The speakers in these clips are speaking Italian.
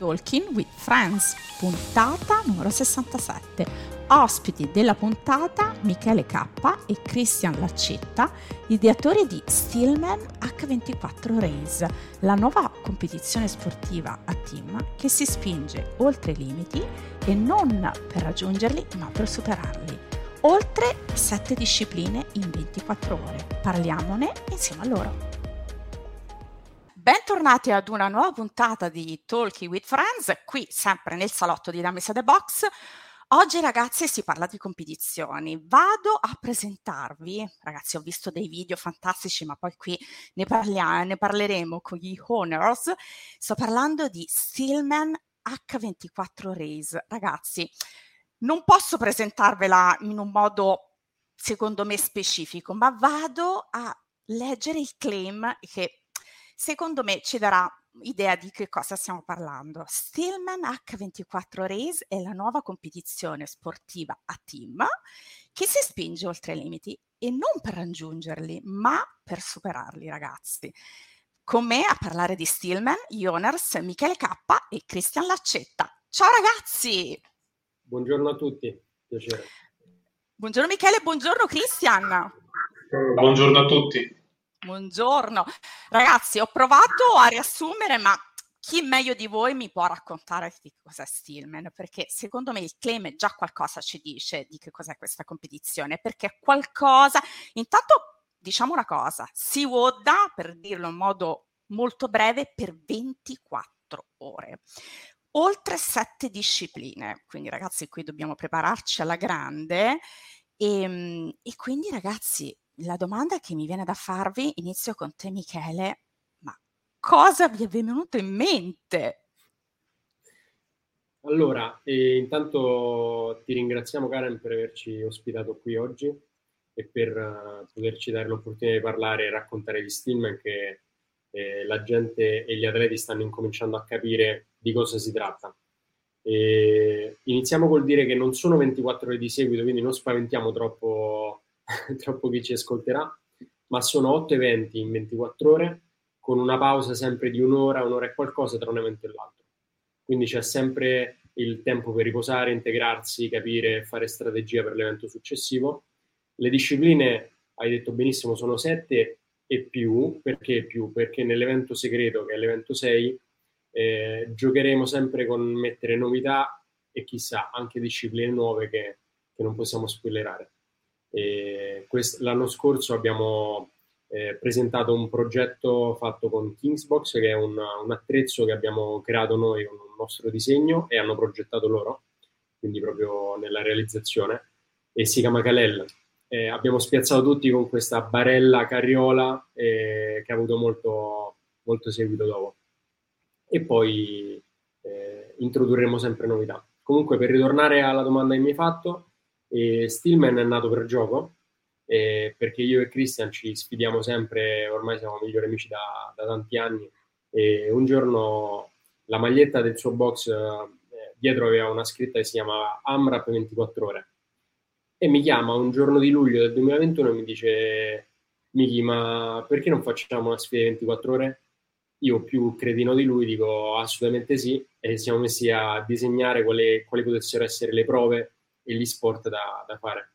Talking with Friends, puntata numero 67. Ospiti della puntata Michele K e Christian Laccetta, ideatori di Stillman H24 Race, la nuova competizione sportiva a team che si spinge oltre i limiti e non per raggiungerli ma per superarli. Oltre 7 discipline in 24 ore. Parliamone insieme a loro. Bentornati ad una nuova puntata di Talking with Friends, qui sempre nel salotto di Damis The Box. Oggi ragazzi si parla di competizioni. Vado a presentarvi, ragazzi ho visto dei video fantastici ma poi qui ne, parliamo, ne parleremo con gli owners. Sto parlando di Stillman H24 Race. Ragazzi, non posso presentarvela in un modo secondo me specifico, ma vado a leggere il claim che secondo me ci darà idea di che cosa stiamo parlando. Stillman H24 Race è la nuova competizione sportiva a team che si spinge oltre i limiti e non per raggiungerli, ma per superarli, ragazzi. Con me a parlare di Stillman, Ioners, Michele K e Cristian Laccetta. Ciao ragazzi! Buongiorno a tutti, piacere. Buongiorno Michele, buongiorno Cristian. Buongiorno a tutti. Buongiorno. Ragazzi, ho provato a riassumere, ma chi meglio di voi mi può raccontare di cos'è Stillman? Perché secondo me il claim già qualcosa ci dice di che cos'è questa competizione, perché qualcosa... Intanto diciamo una cosa, si voda, per dirlo in modo molto breve, per 24 ore. Oltre sette discipline, quindi ragazzi qui dobbiamo prepararci alla grande e, ehm, e quindi ragazzi la domanda che mi viene da farvi, inizio con te Michele, ma cosa vi è venuto in mente? Allora, eh, intanto ti ringraziamo Karen per averci ospitato qui oggi e per uh, poterci dare l'opportunità di parlare e raccontare gli Stillman che eh, la gente e gli atleti stanno incominciando a capire di cosa si tratta. E iniziamo col dire che non sono 24 ore di seguito, quindi non spaventiamo troppo troppo chi ci ascolterà, ma sono otto eventi in 24 ore con una pausa sempre di un'ora, un'ora e qualcosa tra un evento e l'altro. Quindi c'è sempre il tempo per riposare, integrarsi, capire, fare strategia per l'evento successivo. Le discipline, hai detto benissimo, sono sette e più, perché più? Perché nell'evento segreto, che è l'evento 6, eh, giocheremo sempre con mettere novità e chissà anche discipline nuove che, che non possiamo spoilerare. Quest- l'anno scorso abbiamo eh, presentato un progetto fatto con Kingsbox, che è un, un, attrezzo che abbiamo creato noi con un nostro disegno e hanno progettato loro, quindi proprio nella realizzazione, e si chiama Calel. Eh, abbiamo spiazzato tutti con questa barella carriola eh, che ha avuto molto, molto seguito dopo. E poi eh, introdurremo sempre novità. Comunque, per ritornare alla domanda che mi hai fatto, e Stillman è nato per gioco, eh, perché io e Christian ci sfidiamo sempre, ormai siamo migliori amici da, da tanti anni, e un giorno la maglietta del suo box eh, dietro aveva una scritta che si chiamava AMRAP 24 ore. E mi chiama un giorno di luglio del 2021 e mi dice Miki, ma perché non facciamo una sfida di 24 ore? Io più cretino di lui dico assolutamente sì e siamo messi a disegnare quali potessero essere le prove e gli sport da, da fare.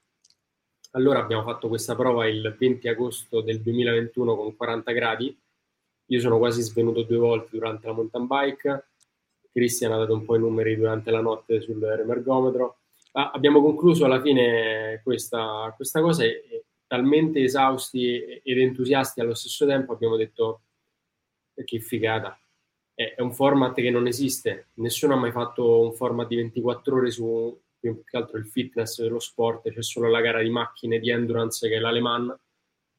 Allora abbiamo fatto questa prova il 20 agosto del 2021 con 40 gradi. Io sono quasi svenuto due volte durante la mountain bike. Cristian ha dato un po' i numeri durante la notte sul remergometro. Ah, abbiamo concluso alla fine questa, questa cosa e, e, talmente esausti ed entusiasti allo stesso tempo abbiamo detto che figata. È, è un format che non esiste. Nessuno ha mai fatto un format di 24 ore su, più che altro il fitness dello sport, c'è solo la gara di macchine di endurance che è l'Aleman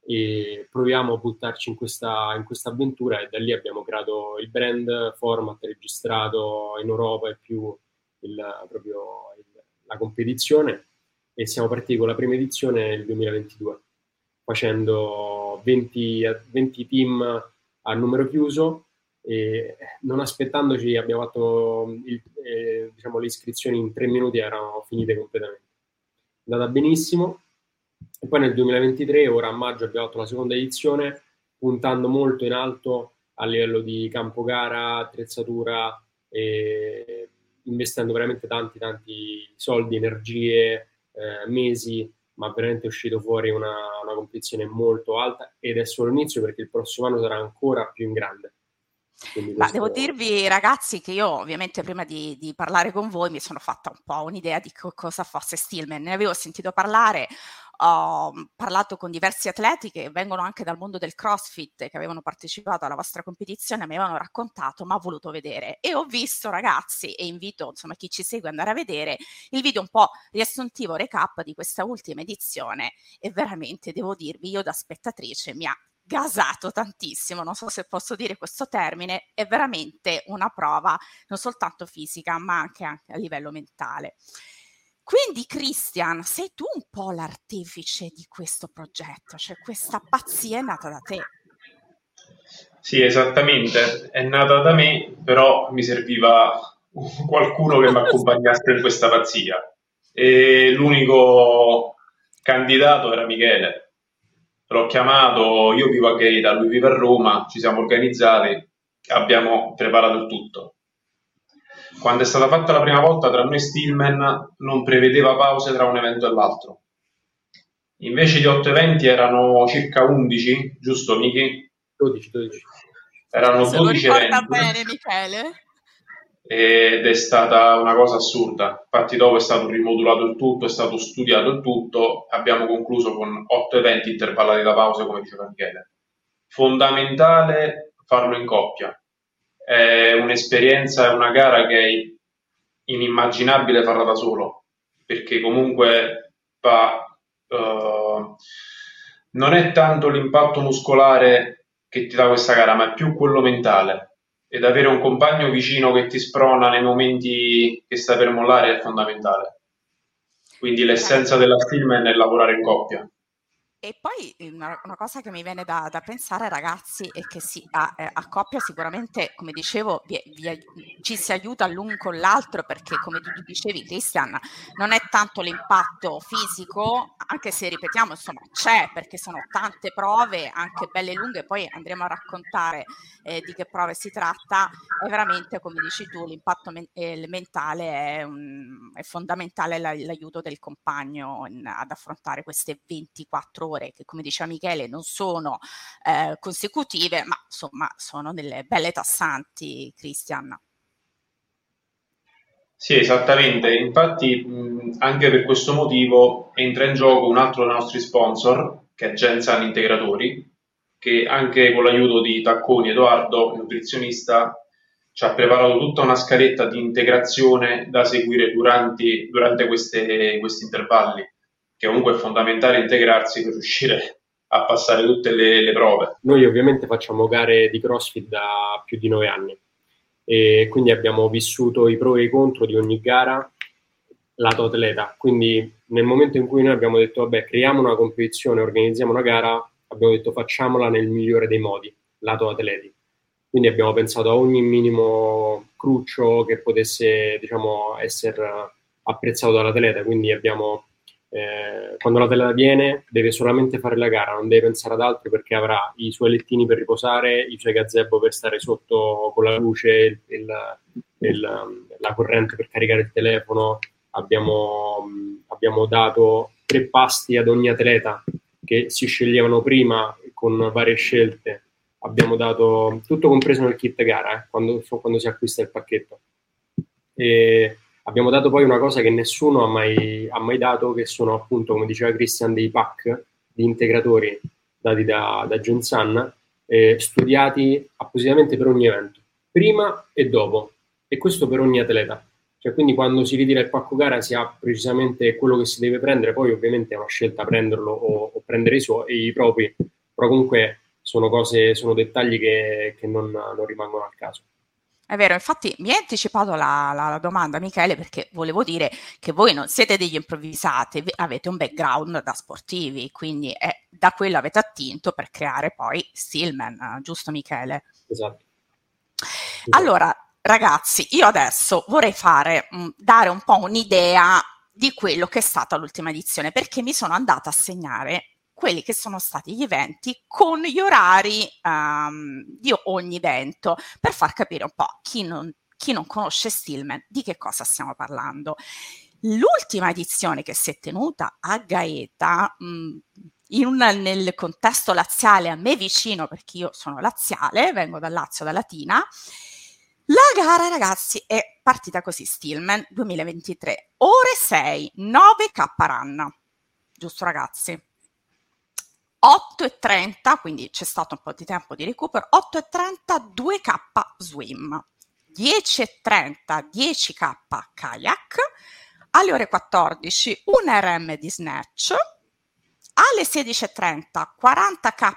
e proviamo a buttarci in questa, in questa avventura e da lì abbiamo creato il brand format registrato in Europa e più il, proprio il, la competizione e siamo partiti con la prima edizione nel 2022 facendo 20, 20 team a numero chiuso e non aspettandoci abbiamo fatto il, eh, diciamo, le iscrizioni in tre minuti erano finite completamente. È andata benissimo e poi nel 2023, ora a maggio, abbiamo fatto la seconda edizione puntando molto in alto a livello di campo gara, attrezzatura, e investendo veramente tanti, tanti soldi, energie, eh, mesi, ma veramente è uscito fuori una, una competizione molto alta ed è solo l'inizio perché il prossimo anno sarà ancora più in grande. Ma devo dirvi, ragazzi, che io ovviamente prima di, di, parlare con voi mi sono fatta un po' un'idea di co- cosa fosse Stillman. Ne avevo sentito parlare, ho parlato con diversi atleti che vengono anche dal mondo del CrossFit, che avevano partecipato alla vostra competizione, mi avevano raccontato, ma ho voluto vedere. E ho visto, ragazzi, e invito insomma chi ci segue ad andare a vedere il video un po' riassuntivo, recap di questa ultima edizione. E veramente devo dirvi, io da spettatrice mi ha gasato tantissimo, non so se posso dire questo termine, è veramente una prova non soltanto fisica, ma anche, a livello mentale. Quindi, Christian, sei tu un po' l'artefice di questo progetto, cioè questa pazzia è nata da te. Sì, esattamente, è nata da me, però mi serviva qualcuno che mi accompagnasse in questa pazzia. E l'unico candidato era Michele. L'ho chiamato, io vivo a Gaeta, lui vive a Roma, ci siamo organizzati, abbiamo preparato il tutto quando è stata fatta la prima volta tra noi Stillman non prevedeva pause tra un evento e l'altro. Invece di 8 eventi erano circa 11, giusto Miki? 12, 12. Erano Se 12 eventi. bene Michele. Ed è stata una cosa assurda. Infatti dopo è stato rimodulato il tutto, è stato studiato il tutto, abbiamo concluso con 8 eventi intervallati da pause, come diceva Michele. Fondamentale farlo in coppia, è un'esperienza, è una gara che è inimmaginabile farla da solo, perché comunque va, uh, non è tanto l'impatto muscolare che ti dà questa gara, ma è più quello mentale. Ed avere un compagno vicino che ti sprona nei momenti che stai per mollare è fondamentale. Quindi l'essenza della Stillman è lavorare in coppia. E poi una, una, cosa che mi viene da, da pensare, ragazzi, è che sì, a, eh, a coppia sicuramente, come dicevo, vi, vi, ci si aiuta l'un con l'altro perché, come tu dicevi, Christian, non è tanto l'impatto fisico, anche se ripetiamo, insomma, c'è perché sono tante prove, anche belle lunghe, poi andremo a raccontare eh, di che prove si tratta. E veramente, come dici tu, l'impatto men- eh, mentale è, un, è fondamentale la, l'aiuto del compagno in, ad affrontare queste 24 ore che come diceva Michele non sono eh, consecutive ma insomma sono delle belle tassanti Christian sì, esattamente. Infatti, mh, anche per questo motivo entra in gioco un altro dei nostri sponsor, che è Gensan Integratori, che anche con l'aiuto di Tacconi Edoardo, nutrizionista, ci ha preparato tutta una scaletta di integrazione da seguire durante, durante questi intervalli che comunque è fondamentale integrarsi per riuscire a passare tutte le, le prove. Noi ovviamente facciamo gare di CrossFit da più di nove anni e quindi abbiamo vissuto i pro e i contro di ogni gara lato atleta. Quindi nel momento in cui noi abbiamo detto vabbè creiamo una competizione, organizziamo una gara, abbiamo detto facciamola nel migliore dei modi, lato atleti. Quindi abbiamo pensato a ogni minimo cruccio che potesse diciamo, essere apprezzato dall'atleta, quindi abbiamo eh, quando la tela viene deve solamente fare la gara, non deve pensare ad altro perché avrà i suoi lettini per riposare, i suoi gazebo per stare sotto con la luce, il, il, il, la corrente per caricare il telefono. Abbiamo, abbiamo dato tre pasti ad ogni atleta che si sceglievano prima con varie scelte. Abbiamo dato tutto compreso nel kit gara eh, quando, quando si acquista il pacchetto. E, Abbiamo dato poi una cosa che nessuno ha mai, ha mai dato, che sono appunto, come diceva Christian, dei pack di integratori dati da, da John Sun, eh, studiati appositamente per ogni evento, prima e dopo, e questo per ogni atleta. Cioè, quindi quando si ritira il pacco gara si ha precisamente quello che si deve prendere, poi ovviamente è una scelta prenderlo o, o prendere i, suoi, i propri, però comunque sono cose, sono dettagli che, che non, non rimangono al caso. È vero, infatti mi hai anticipato la, la, la, domanda, Michele, perché volevo dire che voi non siete degli improvvisati, avete un background da sportivi, quindi è, da quello avete attinto per creare poi Stillman, giusto Michele? Esatto. Allora, ragazzi, io adesso vorrei fare, mh, dare un po' un'idea di quello che è stata l'ultima edizione, perché mi sono andata a segnare quelli che sono stati gli eventi con gli orari um, di ogni evento per far capire un po' chi non chi non conosce Stillman, di che cosa stiamo parlando? L'ultima edizione che si è tenuta a Gaeta, mh, un, nel contesto laziale a me vicino, perché io sono laziale, vengo dal Lazio, da Latina, la gara, ragazzi, è partita così, Stillman 2023, ore 6, 9K run, giusto ragazzi? 8.30, quindi c'è stato un po' di tempo di recupero, 8.30 2K swim, 10.30 10K kayak, alle ore 14 un RM di snatch, alle 16.30 40k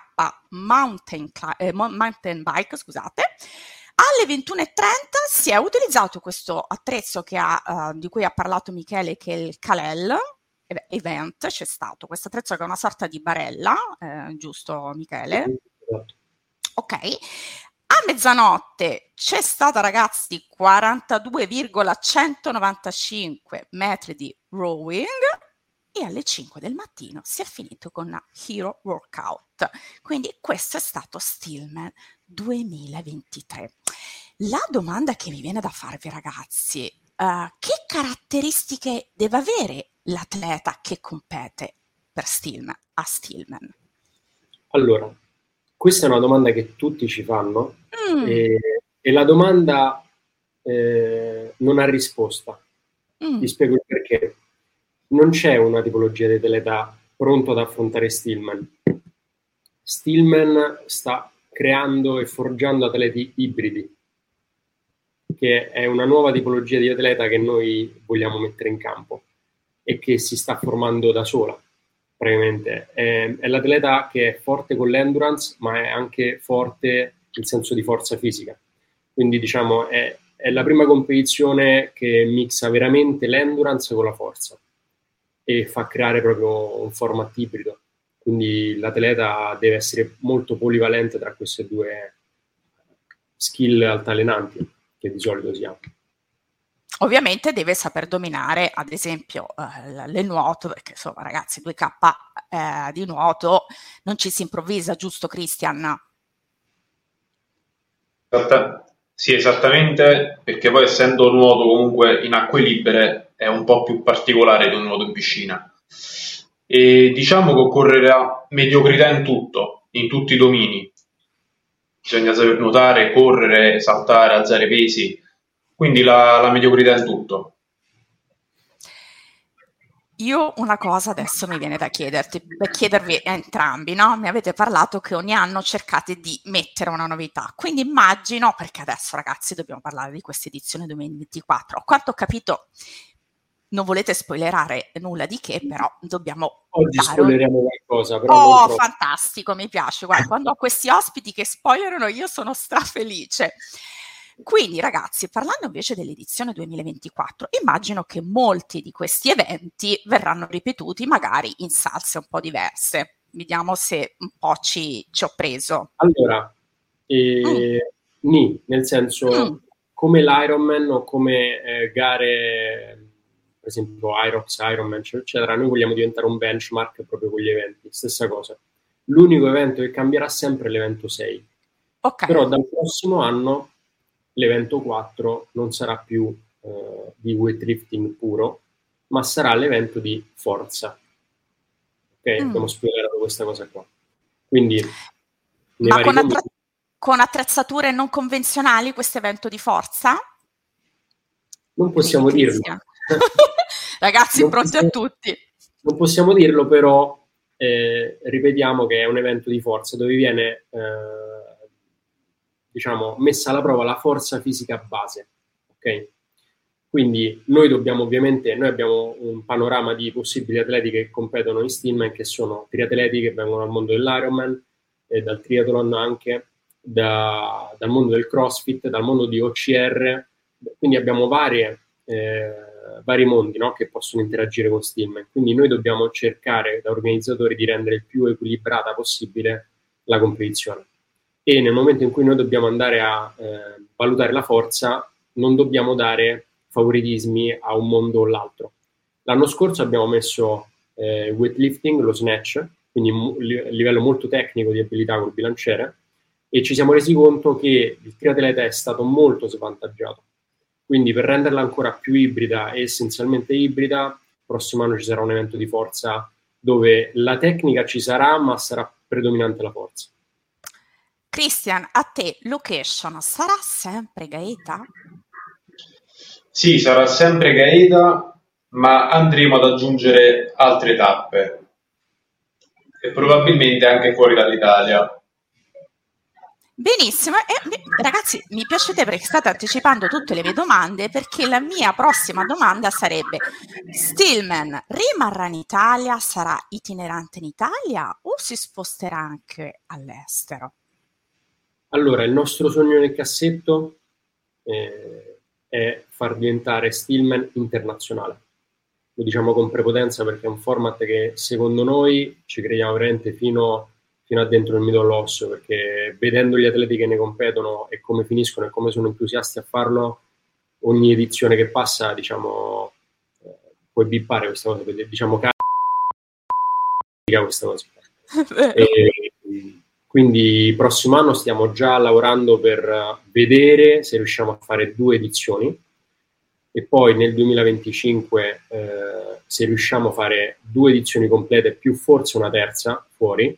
mountain, eh, mountain bike, scusate, alle 21.30 si è utilizzato questo attrezzo ha, uh, di cui ha parlato Michele, che è il Kalel Event, c'è stato questo attrezzo che è una sorta di barella, eh, giusto Michele? Ok. A mezzanotte c'è stata, ragazzi, 42,195 metri di rowing e alle 5 del mattino si è finito con una Hero Workout. Quindi questo è stato Stillman 2023. La domanda che mi viene da farvi ragazzi, uh, che caratteristiche deve avere l'atleta che compete per Stillman, a Stillman? Allora, questa è una domanda che tutti ci fanno mm. e, e, la domanda eh, non ha risposta. Mm. Vi spiego il perché non c'è una tipologia di atleta pronto ad affrontare Stillman. Stillman sta creando e forgiando atleti ibridi, che è una nuova tipologia di atleta che noi vogliamo mettere in campo e che si sta formando da sola, praticamente. È, è l'atleta che è forte con l'endurance, ma è anche forte nel senso di forza fisica. Quindi, diciamo, è, è la prima competizione che mixa veramente l'endurance con la forza e fa creare proprio un format ibrido. Quindi l'atleta deve essere molto polivalente tra queste due skill altalenanti che di solito si hanno. Ovviamente deve saper dominare, ad esempio, eh, le nuoto, perché insomma, ragazzi, 2K eh, di nuoto non ci si improvvisa, giusto Christian? Sì, esattamente, perché poi essendo nuoto comunque in acque libere è un po' più particolare di un nuoto in piscina. E diciamo che occorrerà mediocrità in tutto, in tutti i domini. Bisogna saper nuotare, correre, saltare, alzare pesi, quindi la, la mediocrità in tutto. Io una cosa adesso mi viene da chiederti, per chiedervi entrambi, no? Mi avete parlato che ogni anno cercate di mettere una novità, quindi immagino, perché adesso ragazzi dobbiamo parlare di questa edizione 2024, a quanto ho capito non volete spoilerare nulla di che, però dobbiamo... Oggi spoileriamo un... qualcosa, però... Oh, fantastico, mi piace, guarda, quando ho questi ospiti che spoilerano io sono strafelice. Quindi ragazzi, parlando invece dell'edizione 2024, immagino che molti di questi eventi verranno ripetuti magari in salse un po' diverse. Vediamo se un po' ci, ci ho preso. Allora, eh, mm. ni, nel senso mm. come l'Ironman o come eh, gare per esempio Irox, Ironman, eccetera, noi vogliamo diventare un benchmark proprio con gli eventi, stessa cosa. L'unico evento che cambierà sempre è l'evento 6. Okay. Però dal prossimo anno l'evento 4 non sarà più eh, di weightlifting puro, ma sarà l'evento di forza. Ok, mm. abbiamo spiegato questa cosa qua. Quindi, ma con, attra- con, attrezzature non convenzionali questo evento di forza? Non possiamo dirlo. Ragazzi, non pronti possiamo, a tutti. Non possiamo dirlo, però eh, ripetiamo che è un evento di forza dove viene eh, diciamo, messa alla prova la forza fisica base. Ok? Quindi noi dobbiamo ovviamente, noi abbiamo un panorama di possibili atleti che competono in Steelman, che sono triatleti che vengono dal mondo dell'Ironman, e dal triathlon anche, da, dal mondo del CrossFit, dal mondo di OCR, quindi abbiamo varie, eh, vari mondi no, che possono interagire con Steelman. Quindi noi dobbiamo cercare da organizzatori di rendere il più equilibrata possibile la competizione e nel momento in cui noi dobbiamo andare a eh, valutare la forza, non dobbiamo dare favoritismi a un mondo o l'altro. L'anno scorso abbiamo messo eh, weightlifting, lo snatch, quindi un livello molto tecnico di abilità col bilanciere, e ci siamo resi conto che il triatleta è stato molto svantaggiato Quindi per renderla ancora più ibrida e essenzialmente ibrida, il prossimo anno ci sarà un evento di forza dove la tecnica ci sarà, ma sarà predominante la forza. Christian, a te location sarà sempre Gaeta? Sì, sarà sempre Gaeta, ma andremo ad aggiungere altre tappe e probabilmente anche fuori dall'Italia. Benissimo, e, ragazzi mi piace perché state anticipando tutte le mie domande perché la mia prossima domanda sarebbe Stillman rimarrà in Italia, sarà itinerante in Italia o si sposterà anche all'estero? Allora, il nostro sogno nel cassetto eh, è far diventare Stillman internazionale. Lo diciamo con prepotenza perché è un format che secondo noi ci crediamo veramente fino a fino a dentro il midollo osseo, perché vedendo gli atleti che ne competono e come finiscono e come sono entusiasti a farlo, ogni edizione che passa, diciamo, eh, puoi bippare questa cosa, perché diciamo questa cosa. e, quindi prossimo anno stiamo già lavorando per vedere se riusciamo a fare due edizioni e poi nel 2025 eh, se riusciamo a fare due edizioni complete più forse una terza fuori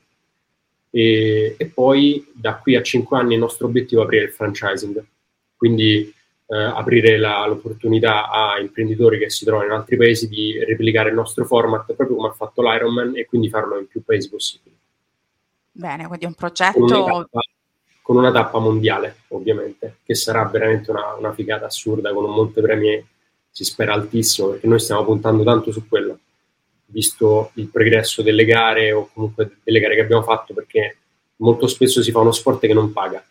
e, e, poi da qui a 5 anni il nostro obiettivo è aprire il franchising, quindi eh, aprire la, l'opportunità a imprenditori che si trovano in altri paesi di replicare il nostro format proprio come ha fatto l'Ironman e quindi farlo in più paesi possibili. Bene, quindi un progetto... Con una tappa, con una tappa mondiale, ovviamente, che sarà veramente una, una figata assurda, con un montepremi si spera altissimo, perché noi stiamo puntando tanto su quello visto il progresso delle gare o comunque delle gare che abbiamo fatto, perché molto spesso si fa uno sport che non paga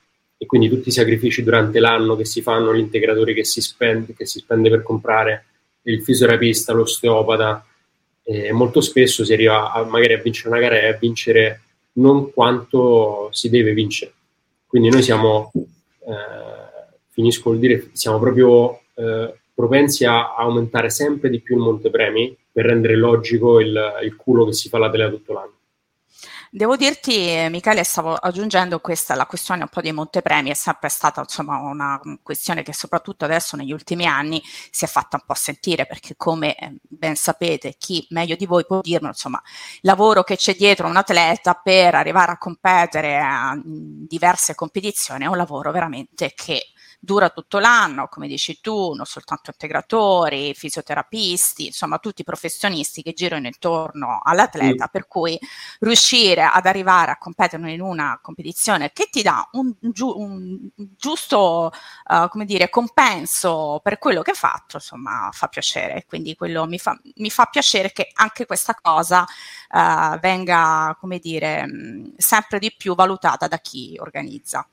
e quindi tutti i sacrifici durante l'anno che si fanno, gli integratori che si spende, che si spende per comprare il fisioterapista, l'osteopata, eh, molto spesso si arriva a, magari a vincere una gara e a vincere non quanto si deve vincere. Quindi noi siamo, eh, finisco il dire, siamo proprio eh, propensi a aumentare sempre di più il montepremi per rendere logico il, il culo che si fa l'atleta tutto l'anno. Devo dirti, Michele, stavo aggiungendo questa, la questione un po' dei montepremi, è sempre stata insomma, una questione che soprattutto adesso negli ultimi anni si è fatta un po' sentire, perché come eh, ben sapete, chi meglio di voi può dirmi, insomma, il lavoro che c'è dietro un atleta per arrivare a competere in diverse competizioni è un lavoro veramente che dura tutto l'anno, come dici tu, non soltanto integratori, fisioterapisti, insomma tutti i professionisti che girano intorno all'atleta, mm. per cui riuscire ad arrivare a competere in una competizione che ti dà un, giu- un giusto, uh, come dire, compenso per quello che hai fatto, insomma, fa piacere. Quindi quello mi fa, mi fa piacere che anche questa cosa uh, venga, come dire, mh, sempre di più valutata da chi organizza.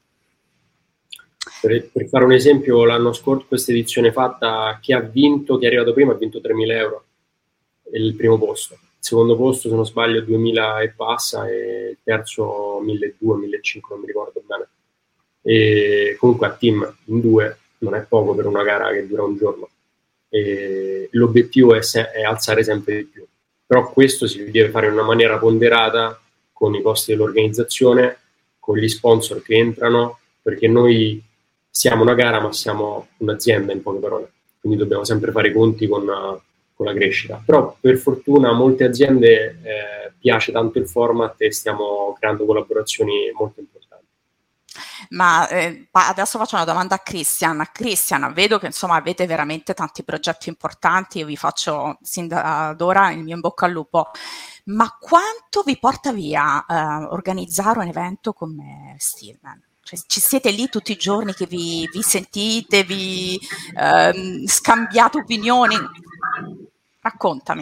Per, per, fare un esempio, l'anno scorso, questa edizione fatta, chi ha vinto, chi è arrivato prima, ha vinto 3.000 euro, il primo posto. Il secondo posto, se non sbaglio, 2.000 e passa, e il terzo 1.200, 1.500, non mi ricordo bene. E comunque a team in due non è poco per una gara che dura un giorno. E l'obiettivo è, se, è alzare sempre di più. Però questo si deve fare in una maniera ponderata con i costi dell'organizzazione, con gli sponsor che entrano, perché noi siamo una gara ma siamo un'azienda in poche parole, quindi dobbiamo sempre fare i conti con, con la crescita. Però per fortuna a molte aziende eh, piace tanto il format e stiamo creando collaborazioni molto importanti. Ma eh, adesso faccio una domanda a Christian. Christian, vedo che insomma avete veramente tanti progetti importanti, io vi faccio sin da ora il mio in bocca al lupo. Ma quanto vi porta via eh, organizzare un evento come Stillman? Cioè, ci siete lì tutti i giorni che vi, vi sentite, vi ehm, scambiate opinioni? Raccontami.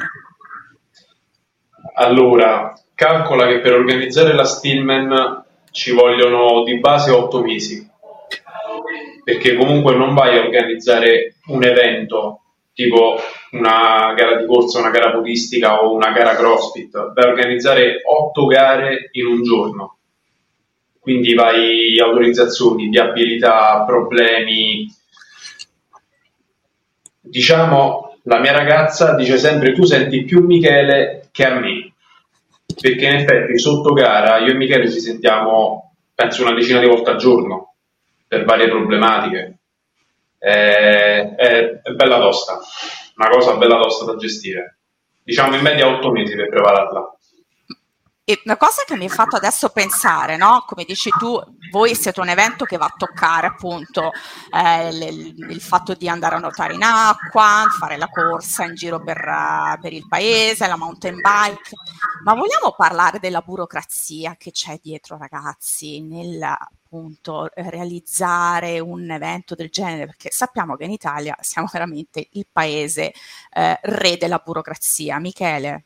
Allora, calcola che per organizzare la Stillman ci vogliono di base otto mesi, perché comunque non vai a organizzare un evento tipo una gara di corsa, una gara podistica o una gara crossfit, vai a organizzare otto gare in un giorno quindi vai autorizzazioni, viabilità, problemi. Diciamo, la mia ragazza dice sempre tu senti più Michele che a me, perché in effetti sotto gara io e Michele ci sentiamo penso una decina di volte al giorno per varie problematiche. è, è, è bella tosta, una cosa bella tosta da gestire. Diciamo in media otto mesi per prepararla. E una cosa che mi ha fatto adesso pensare, no? come dici tu, voi siete un evento che va a toccare appunto eh, il, il, fatto di andare a nuotare in acqua, fare la corsa in giro per, uh, per, il paese, la mountain bike, ma vogliamo parlare della burocrazia che c'è dietro ragazzi nel appunto realizzare un evento del genere, perché sappiamo che in Italia siamo veramente il paese eh, re della burocrazia. Michele?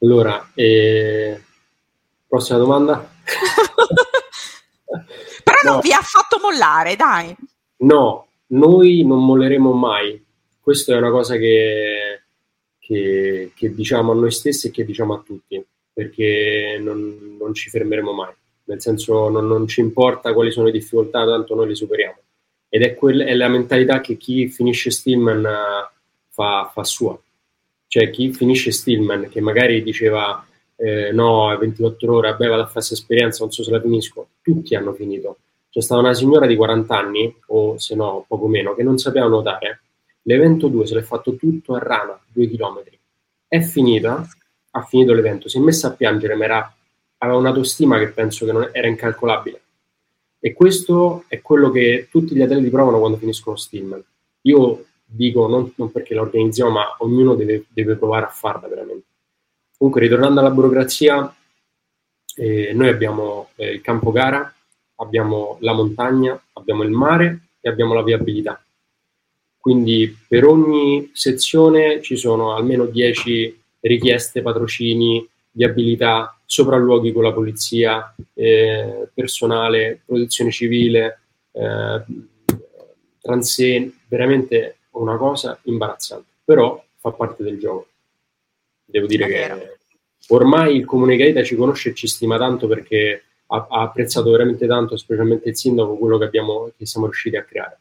Allora, eh, prossima domanda. Però no. non vi ha fatto mollare, dai. No, noi non molleremo mai. Questa è una cosa che, che, che, diciamo a noi stessi e che diciamo a tutti, perché non, non ci fermeremo mai. Nel senso, non, non, ci importa quali sono le difficoltà, tanto noi le superiamo. Ed è, quel, è la mentalità che chi finisce Stillman uh, fa, fa sua cioè chi finisce Stillman, che magari diceva eh, no, 24 ore, vabbè, vado a fare esperienza, non so se la finisco, tutti hanno finito. C'è stata una signora di 40 anni, o se no poco meno, che non sapeva nuotare. L'evento 2 se l'è fatto tutto a rana, 2 km. È finita, ha finito l'evento, si è messa a piangere, ma era, aveva un'autostima che penso che non era incalcolabile. E questo è quello che tutti gli atleti provano quando finiscono Stillman. Io dico non, non, perché la organizziamo, ma ognuno deve, deve, provare a farla veramente. Comunque, ritornando alla burocrazia, eh, noi abbiamo eh, il campo gara, abbiamo la montagna, abbiamo il mare e abbiamo la viabilità. Quindi per ogni sezione ci sono almeno 10 richieste, patrocini, viabilità, sopralluoghi con la polizia, eh, personale, protezione civile, eh, transen, veramente una cosa imbarazzante, però fa parte del gioco. Devo dire che ormai il Comune Gaeta ci conosce e ci stima tanto perché ha, ha, apprezzato veramente tanto, specialmente il sindaco, quello che, abbiamo, che siamo riusciti a creare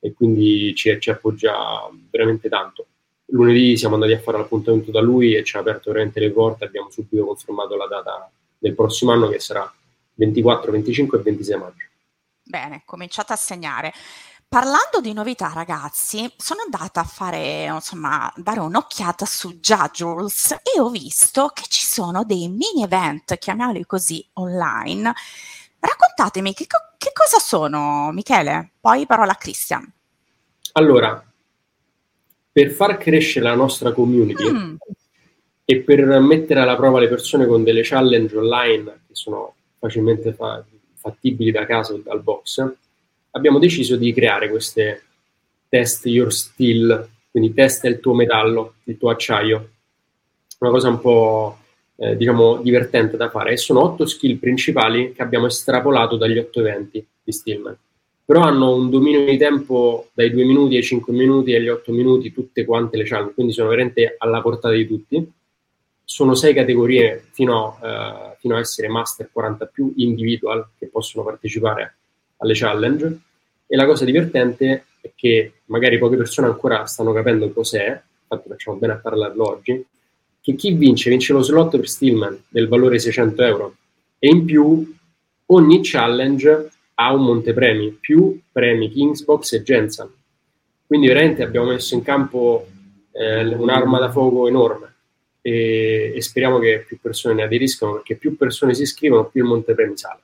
e quindi ci, ci appoggia veramente tanto. Lunedì siamo andati a fare l'appuntamento da lui e ci ha aperto veramente le porte, abbiamo subito confermato la data del prossimo anno che sarà 24, 25 e 26 maggio. Bene, cominciate a segnare. Parlando di novità, ragazzi, sono andata a fare, insomma, dare un'occhiata su Judges e ho visto che ci sono dei mini event, chiamiamoli così, online. Raccontatemi che, co- che cosa sono, Michele? Poi parola a Christian. Allora, per far crescere la nostra community mm. e per mettere alla prova le persone con delle challenge online che sono facilmente fa- fattibili da casa o dal box, abbiamo deciso di creare queste test your steel, quindi testa il tuo metallo, il tuo acciaio. Una cosa un po' eh, diciamo divertente da fare e sono otto skill principali che abbiamo estrapolato dagli otto eventi di Stillman. Però hanno un dominio di tempo dai 2 minuti ai 5 minuti agli 8 minuti, tutte quante le challenge, quindi sono veramente alla portata di tutti. Sono sei categorie fino, eh, fino a essere master 40 più individual che possono partecipare alle challenge e la cosa divertente è che magari poche persone ancora stanno capendo cos'è, infatti facciamo bene a parlarlo oggi, che chi vince vince lo slot per Stillman del valore 600 euro e in più ogni challenge ha un montepremi più premi Kingsbox e Jensen. Quindi veramente abbiamo messo in campo eh, un'arma da fuoco enorme e, e speriamo che più persone ne aderiscano perché più persone si iscrivono più il montepremi sale.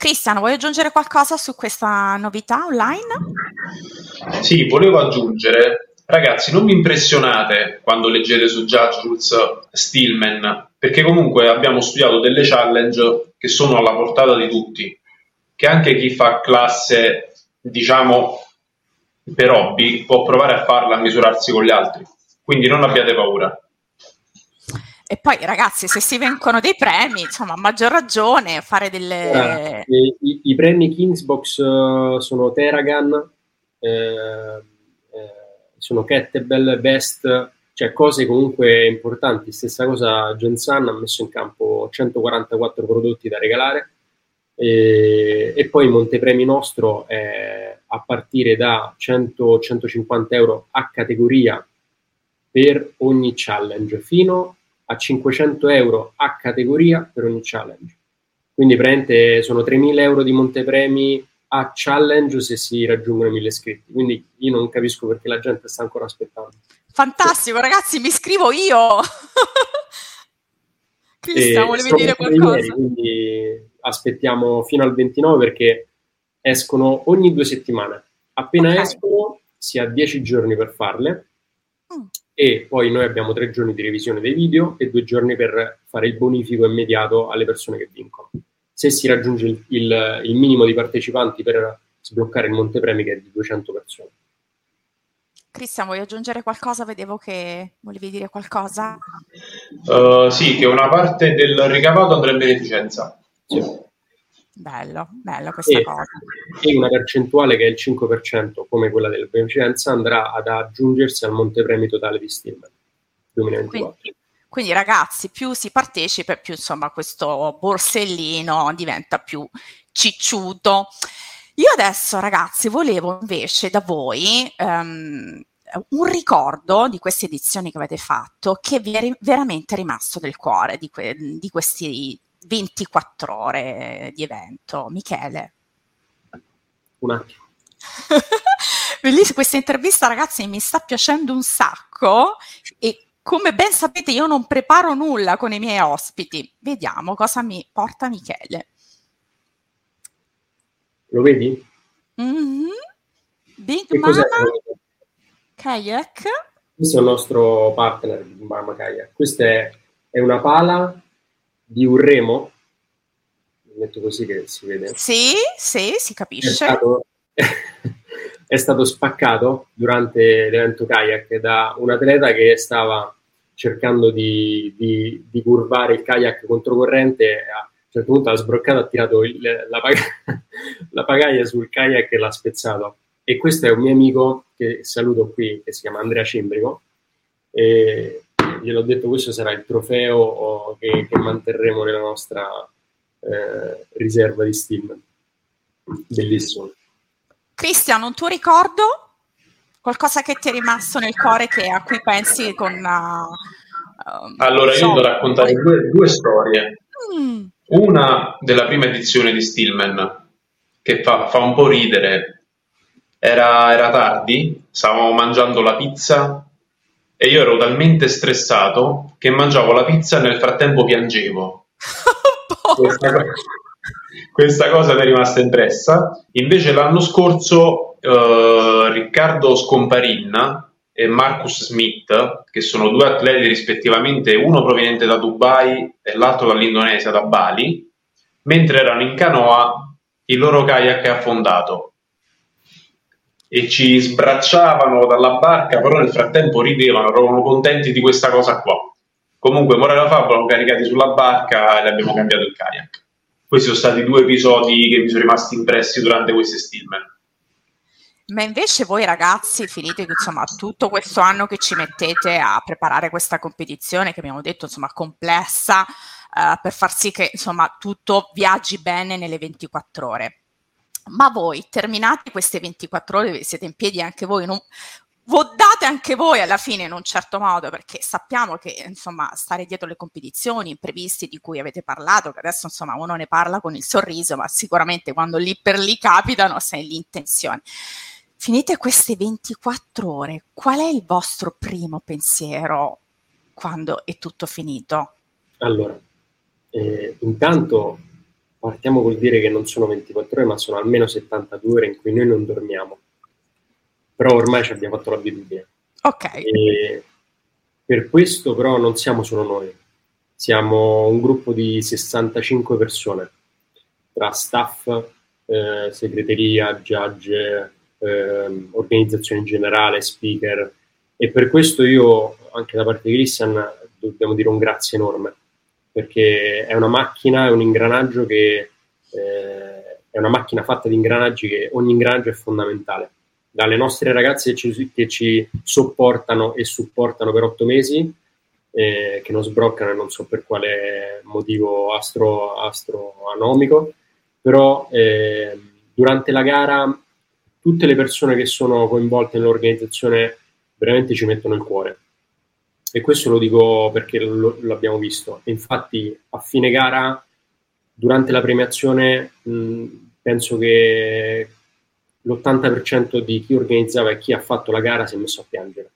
Cristian, vuoi aggiungere qualcosa su questa novità online? Sì, volevo aggiungere, ragazzi, non vi impressionate quando leggete su Judge Rules Stillman, perché comunque abbiamo studiato delle challenge che sono alla portata di tutti, che anche chi fa classe, diciamo, per hobby può provare a farla a misurarsi con gli altri. Quindi non abbiate paura. E poi, ragazzi, se si vengono dei premi, insomma, a maggior ragione fare delle. Eh, i, i, premi Kingsbox uh, sono Teragan, eh, eh, sono Kettlebell, Best, cioè cose comunque importanti. Stessa cosa, Gensan ha messo in campo 144 prodotti da regalare. E, e poi il montepremi nostro è a partire da 100-150 euro a categoria per ogni challenge fino a 500 euro a categoria per ogni challenge. Quindi praticamente sono 3.000 euro di montepremi a challenge se si raggiungono mille iscritti. Quindi io non capisco perché la gente sta ancora aspettando. Fantastico, sì. ragazzi, mi iscrivo io. Cristian, volevi dire qualcosa? Ieri, quindi aspettiamo fino al 29 perché escono ogni due settimane. Appena okay. escono si ha 10 giorni per farle. E poi noi abbiamo tre giorni di revisione dei video e due giorni per fare il bonifico immediato alle persone che vincono. Se si raggiunge il, il, il minimo di partecipanti per sbloccare il montepremi che è di 200 persone. Cristian, vuoi aggiungere qualcosa? Vedevo che volevi dire qualcosa. Uh, sì, che una parte del ricavato andrà in beneficenza. Sì. Bello, bello questa e, cosa. E una percentuale che è il 5%, come quella del beneficenza, andrà ad aggiungersi al montepremi totale di Stillman 2024. Quindi, quindi ragazzi, più si partecipa, più insomma questo borsellino diventa più cicciuto. Io adesso, ragazzi, volevo invece da voi um, un ricordo di queste edizioni che avete fatto che vi è veramente rimasto nel cuore di, que- di questi 24 ore di evento. Michele. Un attimo. Bellissima questa intervista, ragazzi, mi sta piacendo un sacco e come ben sapete io non preparo nulla con i miei ospiti. Vediamo cosa mi porta Michele. Lo vedi? Mm-hmm. Big che Mama Kayak. Questo è il nostro partner Big Mama Kayak. Questa è, è una pala di un remo. Metto così che si vede. Sì, sì, si capisce. È stato, è stato spaccato durante l'evento kayak da un atleta che stava cercando di, di, di curvare il kayak controcorrente a un certo punto ha sbroccato, ha tirato il, la, pag- la, pagaia sul kayak e l'ha spezzato. E questo è un mio amico che saluto qui, che si chiama Andrea Cembrico. E gliel'ho detto, questo sarà il trofeo che, che manterremo nella nostra eh, riserva di Steam. Bellissimo. Cristian, un tuo ricordo? Qualcosa che ti è rimasto nel cuore che, a cui pensi con... Uh, allora, io devo raccontare due, due storie. Mm. Una della prima edizione di Stillman, che fa, fa un po' ridere. Era, era tardi, stavamo mangiando la pizza e io ero talmente stressato che mangiavo la pizza e nel frattempo piangevo. questa, cosa, questa cosa mi è rimasta impressa. Invece l'anno scorso eh, Riccardo Scomparin e Marcus Smith, che sono due atleti rispettivamente, uno proveniente da Dubai e l'altro dall'Indonesia, da Bali, mentre erano in canoa, il loro kayak è affondato e ci sbracciavano dalla barca, però nel frattempo ridevano, erano contenti di questa cosa qua. Comunque, morale della favola, caricati sulla barca e abbiamo cambiato il kayak. Questi sono stati due episodi che mi sono rimasti impressi durante queste Stillman. Ma invece voi ragazzi, finite insomma tutto questo anno che ci mettete a preparare questa competizione, che abbiamo detto insomma complessa, uh, per far sì che insomma tutto viaggi bene nelle 24 ore. Ma voi terminate queste 24 ore, siete in piedi anche voi, non, votate anche voi alla fine in un certo modo, perché sappiamo che insomma stare dietro le competizioni, imprevisti di cui avete parlato, che adesso insomma uno ne parla con il sorriso, ma sicuramente quando lì per lì capitano sei l'intenzione finite queste 24 ore, qual è il vostro primo pensiero quando è tutto finito? Allora, eh, intanto partiamo col dire che non sono 24 ore, ma sono almeno 72 ore in cui noi non dormiamo. Però ormai ci abbiamo fatto l'abitudine. Ok. E per questo però non siamo solo noi, siamo un gruppo di 65 persone, tra staff, eh, segreteria, judge, eh, organizzazione in generale, speaker e per questo io anche da parte di Christian dobbiamo dire un grazie enorme perché è una macchina, è un ingranaggio che eh, è una macchina fatta di ingranaggi che ogni ingranaggio è fondamentale. Dalle nostre ragazze che ci, che ci sopportano e supportano per otto mesi, eh, che non sbroccano e non so per quale motivo astro, astronomico, però eh, durante la gara tutte le persone che sono coinvolte nell'organizzazione veramente ci mettono il cuore. E questo lo dico perché lo, l'abbiamo visto. Infatti, a fine gara, durante la premiazione, mh, penso che l'80% di chi organizzava e chi ha fatto la gara si è messo a piangere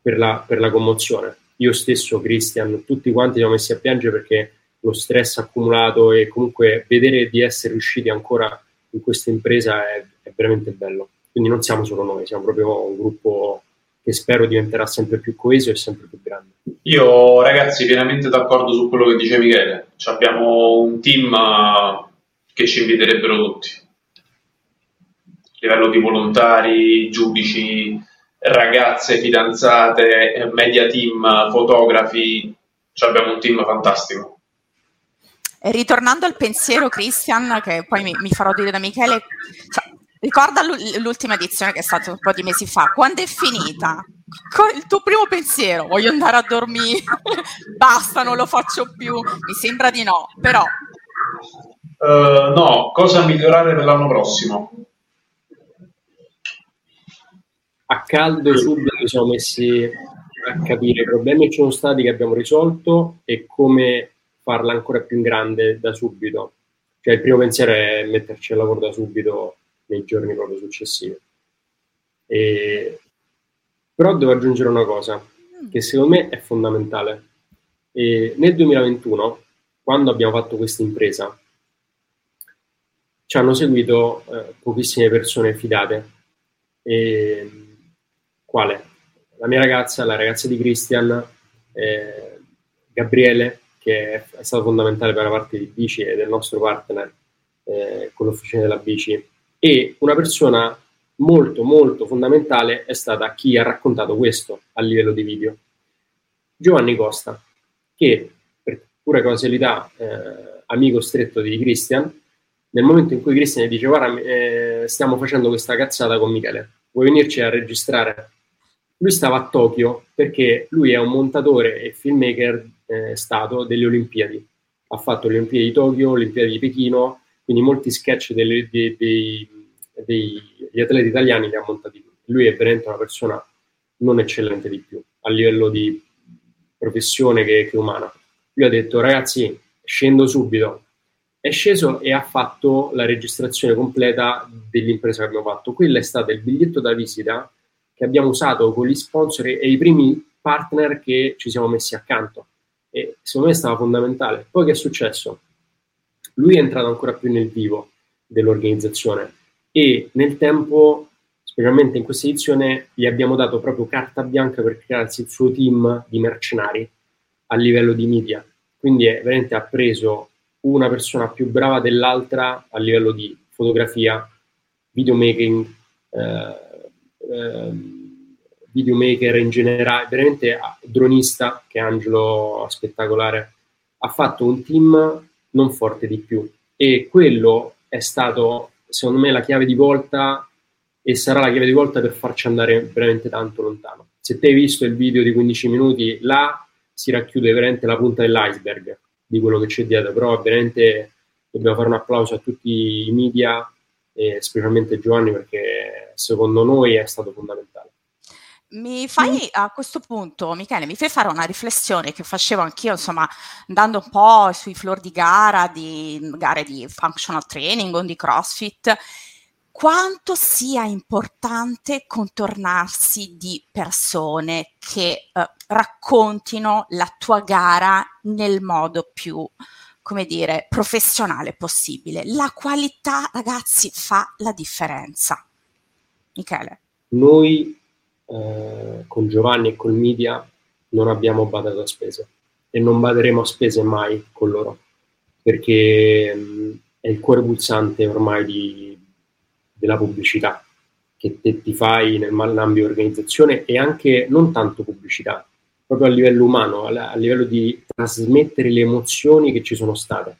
per la, per la commozione. Io stesso, Christian, tutti quanti siamo messi a piangere perché lo stress accumulato e comunque vedere di essere riusciti ancora in questa impresa è, è veramente bello. Quindi non siamo solo noi, siamo proprio un gruppo che spero diventerà sempre più coeso e sempre più grande. Io ragazzi pienamente d'accordo su quello che dice Michele, Ci abbiamo un team eh, che ci inviterebbero tutti, a livello di volontari, giudici, ragazze, fidanzate, media team, fotografi, abbiamo un team fantastico. E ritornando al pensiero, Christian, che poi mi, mi farò dire da Michele, cioè, ricorda l'ultima edizione che è stata un po' di mesi fa, quando è finita? Il tuo primo pensiero, voglio andare a dormire, basta, non lo faccio più, mi sembra di no, però... Uh, no, cosa migliorare per l'anno prossimo? A caldo subito ci siamo messi a capire. I problemi che ci sono stati che abbiamo risolto e come farla ancora più in grande da subito. Cioè il primo pensiero è metterci al lavoro da subito nei giorni proprio successivi. E... Però devo aggiungere una cosa mm. che secondo me è fondamentale. E nel 2021, quando abbiamo fatto questa impresa, ci hanno seguito eh, pochissime persone fidate. E... Quale? La mia ragazza, la ragazza di Christian, eh, Gabriele, che è, è, stato fondamentale per la parte di bici e del nostro partner eh, con l'officina della bici e una persona molto molto fondamentale è stata chi ha raccontato questo a livello di video. Giovanni Costa, che per pura casualità eh, amico stretto di Christian, nel momento in cui Christian gli dice guarda eh, stiamo facendo questa cazzata con Michele, vuoi venirci a registrare? Lui stava a Tokyo perché lui è un montatore e filmmaker eh, stato delle Olimpiadi. Ha fatto le Olimpiadi di Tokyo, le Olimpiadi di Pechino, quindi molti sketch delle, dei, dei, degli atleti italiani li ha montati lui. Lui è veramente una persona non eccellente di più, a livello di professione che, che umana. Lui ha detto, ragazzi, scendo subito. È sceso e ha fatto la registrazione completa dell'impresa che abbiamo fatto. Quello è stato il biglietto da visita che abbiamo usato con gli sponsor e i primi partner che ci siamo messi accanto. E secondo me stava fondamentale. Poi che è successo? Lui è entrato ancora più nel vivo dell'organizzazione e nel tempo, specialmente in questa edizione, gli abbiamo dato proprio carta bianca per crearsi il suo team di mercenari a livello di media. Quindi è, veramente ha preso una persona più brava dell'altra a livello di fotografia, videomaking, eh, eh, videomaker in generale, veramente dronista, che è Angelo spettacolare, ha fatto un team non forte di più. E quello è stato, secondo me, la chiave di volta e sarà la chiave di volta per farci andare veramente tanto lontano. Se te hai visto il video di 15 minuti, là si racchiude veramente la punta dell'iceberg di quello che c'è dietro, però veramente dobbiamo fare un applauso a tutti i media e specialmente Giovanni perché secondo noi è stato fondamentale. Mi fai a questo punto, Michele, mi fai fare una riflessione che facevo anch'io, insomma, andando un po' sui floor di gara, di gare di functional training o di CrossFit, quanto sia importante contornarsi di persone che eh, raccontino la tua gara nel modo più, come dire, professionale possibile. La qualità, ragazzi, fa la differenza. Michele. Noi eh, con Giovanni e col media non abbiamo badato a spese e non baderemo a spese mai con loro perché mh, mm, è il cuore pulsante ormai di, della pubblicità che te ti fai nell'ambito organizzazione e anche non tanto pubblicità, proprio a livello umano, a, a livello di trasmettere le emozioni che ci sono state.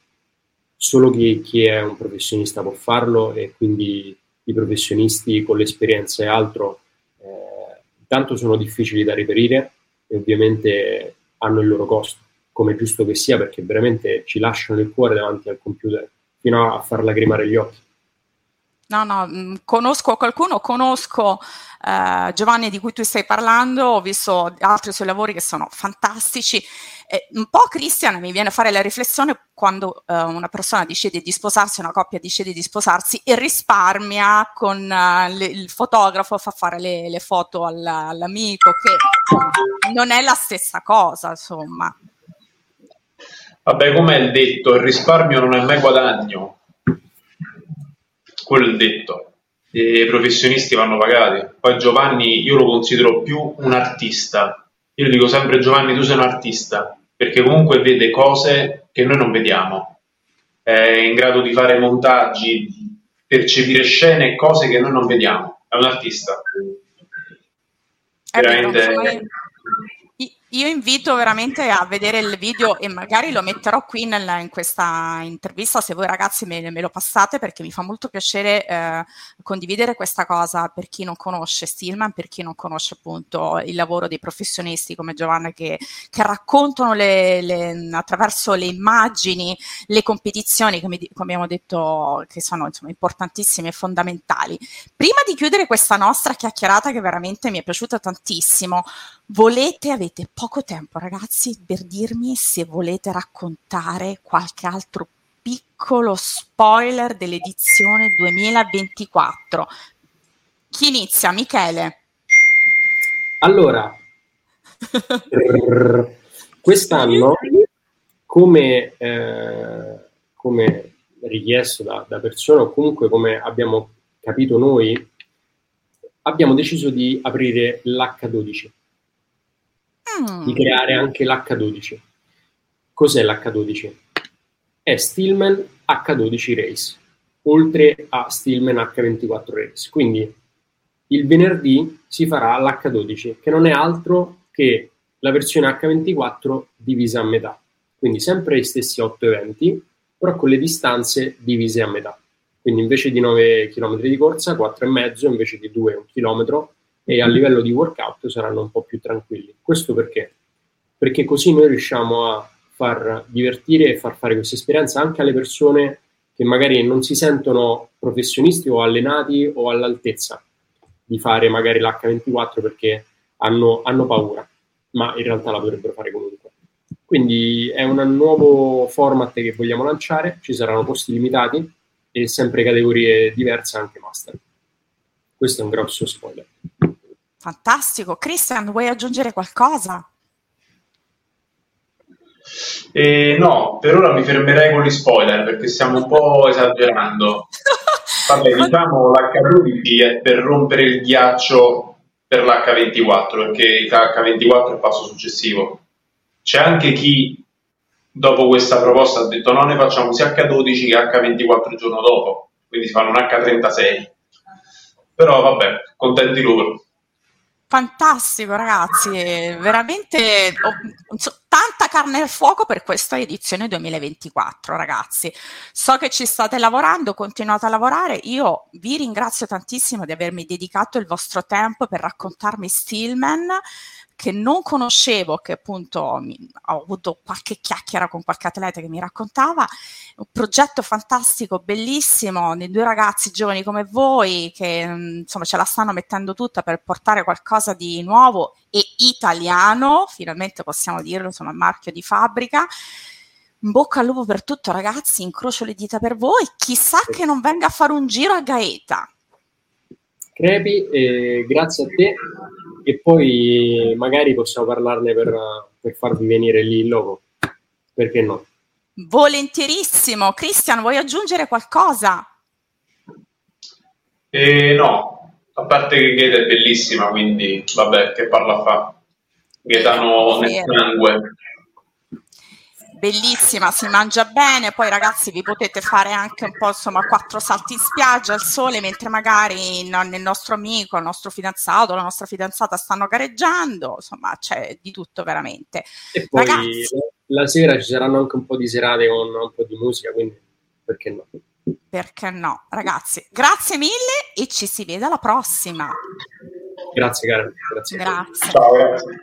Solo chi, chi, è un professionista può farlo e quindi i professionisti con l'esperienza e altro Intanto sono difficili da reperire e ovviamente hanno il loro costo, come giusto che sia, perché veramente ci lasciano il cuore davanti al computer fino a far lacrimare gli occhi. No, no, mm, conosco qualcuno, conosco uh, Giovanni di cui tu stai parlando, ho visto altri suoi lavori che sono fantastici. Eh, un po' Christian mi viene a fare la riflessione quando uh, una persona decide di sposarsi, una coppia decide di sposarsi e risparmia con uh, le, il fotografo, fa fare le, le foto alla, all'amico, che non è la stessa cosa, insomma. Vabbè, com'è il detto, il risparmio non è mai guadagno quello è il detto. I professionisti vanno pagati. Poi Giovanni io lo considero più un artista. Io dico sempre Giovanni tu sei un artista, perché comunque vede cose che noi non vediamo. È in grado di fare montaggi, percepire scene e cose che noi non vediamo. È un artista. Veramente io invito veramente a vedere il video e magari lo metterò qui nel, in questa intervista se voi ragazzi me, me, lo passate perché mi fa molto piacere eh, condividere questa cosa per chi non conosce Stillman, per chi non conosce appunto il lavoro dei professionisti come Giovanna che, che raccontano le, le, attraverso le immagini le competizioni come, come abbiamo detto che sono insomma, importantissime e fondamentali. Prima di chiudere questa nostra chiacchierata che veramente mi è piaciuta tantissimo, volete, avete poco tempo ragazzi per dirmi se volete raccontare qualche altro piccolo spoiler dell'edizione 2024. Chi inizia? Michele. Allora, quest'anno, come, eh, come richiesto da, da persone o comunque come abbiamo capito noi, abbiamo deciso di aprire l'H12 di creare anche l'H12. Cos'è l'H12? È Stillman H12 Race, oltre a Stillman H24 Race. Quindi il venerdì si farà l'H12, che non è altro che la versione H24 divisa a metà. Quindi sempre gli stessi 8 eventi, però con le distanze divise a metà. Quindi invece di 9 km di corsa, 4,5, invece di 2 1 km, e a livello di workout saranno un po' più tranquilli. Questo perché? Perché così noi riusciamo a far divertire e far fare questa esperienza anche alle persone che magari non si sentono professionisti o allenati o all'altezza di fare magari l'H24 perché hanno, hanno paura, ma in realtà la dovrebbero fare comunque. Quindi è un nuovo format che vogliamo lanciare, ci saranno posti limitati e sempre categorie diverse, anche master. Questo è un grosso spoiler. Fantastico. Christian, vuoi aggiungere qualcosa? Eh, no, per ora mi fermerei con gli spoiler perché stiamo un po' esagerando. Vabbè, diciamo l'H12 è per rompere il ghiaccio per l'H24 perché l'H24 è il passo successivo. C'è anche chi dopo questa proposta ha detto no, ne facciamo sia H12 che H24 il giorno dopo, quindi si fanno un H36. Però vabbè, contenti loro. Fantastico ragazzi, veramente oh, tanta carne al fuoco per questa edizione 2024 ragazzi. So che ci state lavorando, continuate a lavorare, io vi ringrazio tantissimo di avermi dedicato il vostro tempo per raccontarmi Stillman che non conoscevo, che appunto mi, ho avuto qualche chiacchiera con qualche atleta che mi raccontava, un progetto fantastico, bellissimo, di due ragazzi giovani come voi che insomma ce la stanno mettendo tutta per portare qualcosa di nuovo e italiano, finalmente possiamo dirlo, insomma, marchio di fabbrica. In bocca al lupo per tutto, ragazzi, incrocio le dita per voi. Chissà che non venga a fare un giro a Gaeta. Crepi, eh, grazie a te e poi magari possiamo parlarne per, per farvi venire lì il logo. Perché no? Volentierissimo. Cristian, vuoi aggiungere qualcosa? Eh, no, a parte che Gaeta è bellissima, quindi vabbè, che parla fa. Gaetano nel sangue bellissima, si mangia bene, poi ragazzi vi potete fare anche un po' insomma quattro salti in spiaggia al sole mentre magari il, nostro amico, il nostro fidanzato, la nostra fidanzata stanno gareggiando, insomma c'è di tutto veramente. E poi ragazzi, la sera ci saranno anche un po' di serate con un po' di musica, quindi perché no? Perché no, ragazzi, grazie mille e ci si vede alla prossima. Grazie Karen. Grazie. grazie. Ciao, grazie.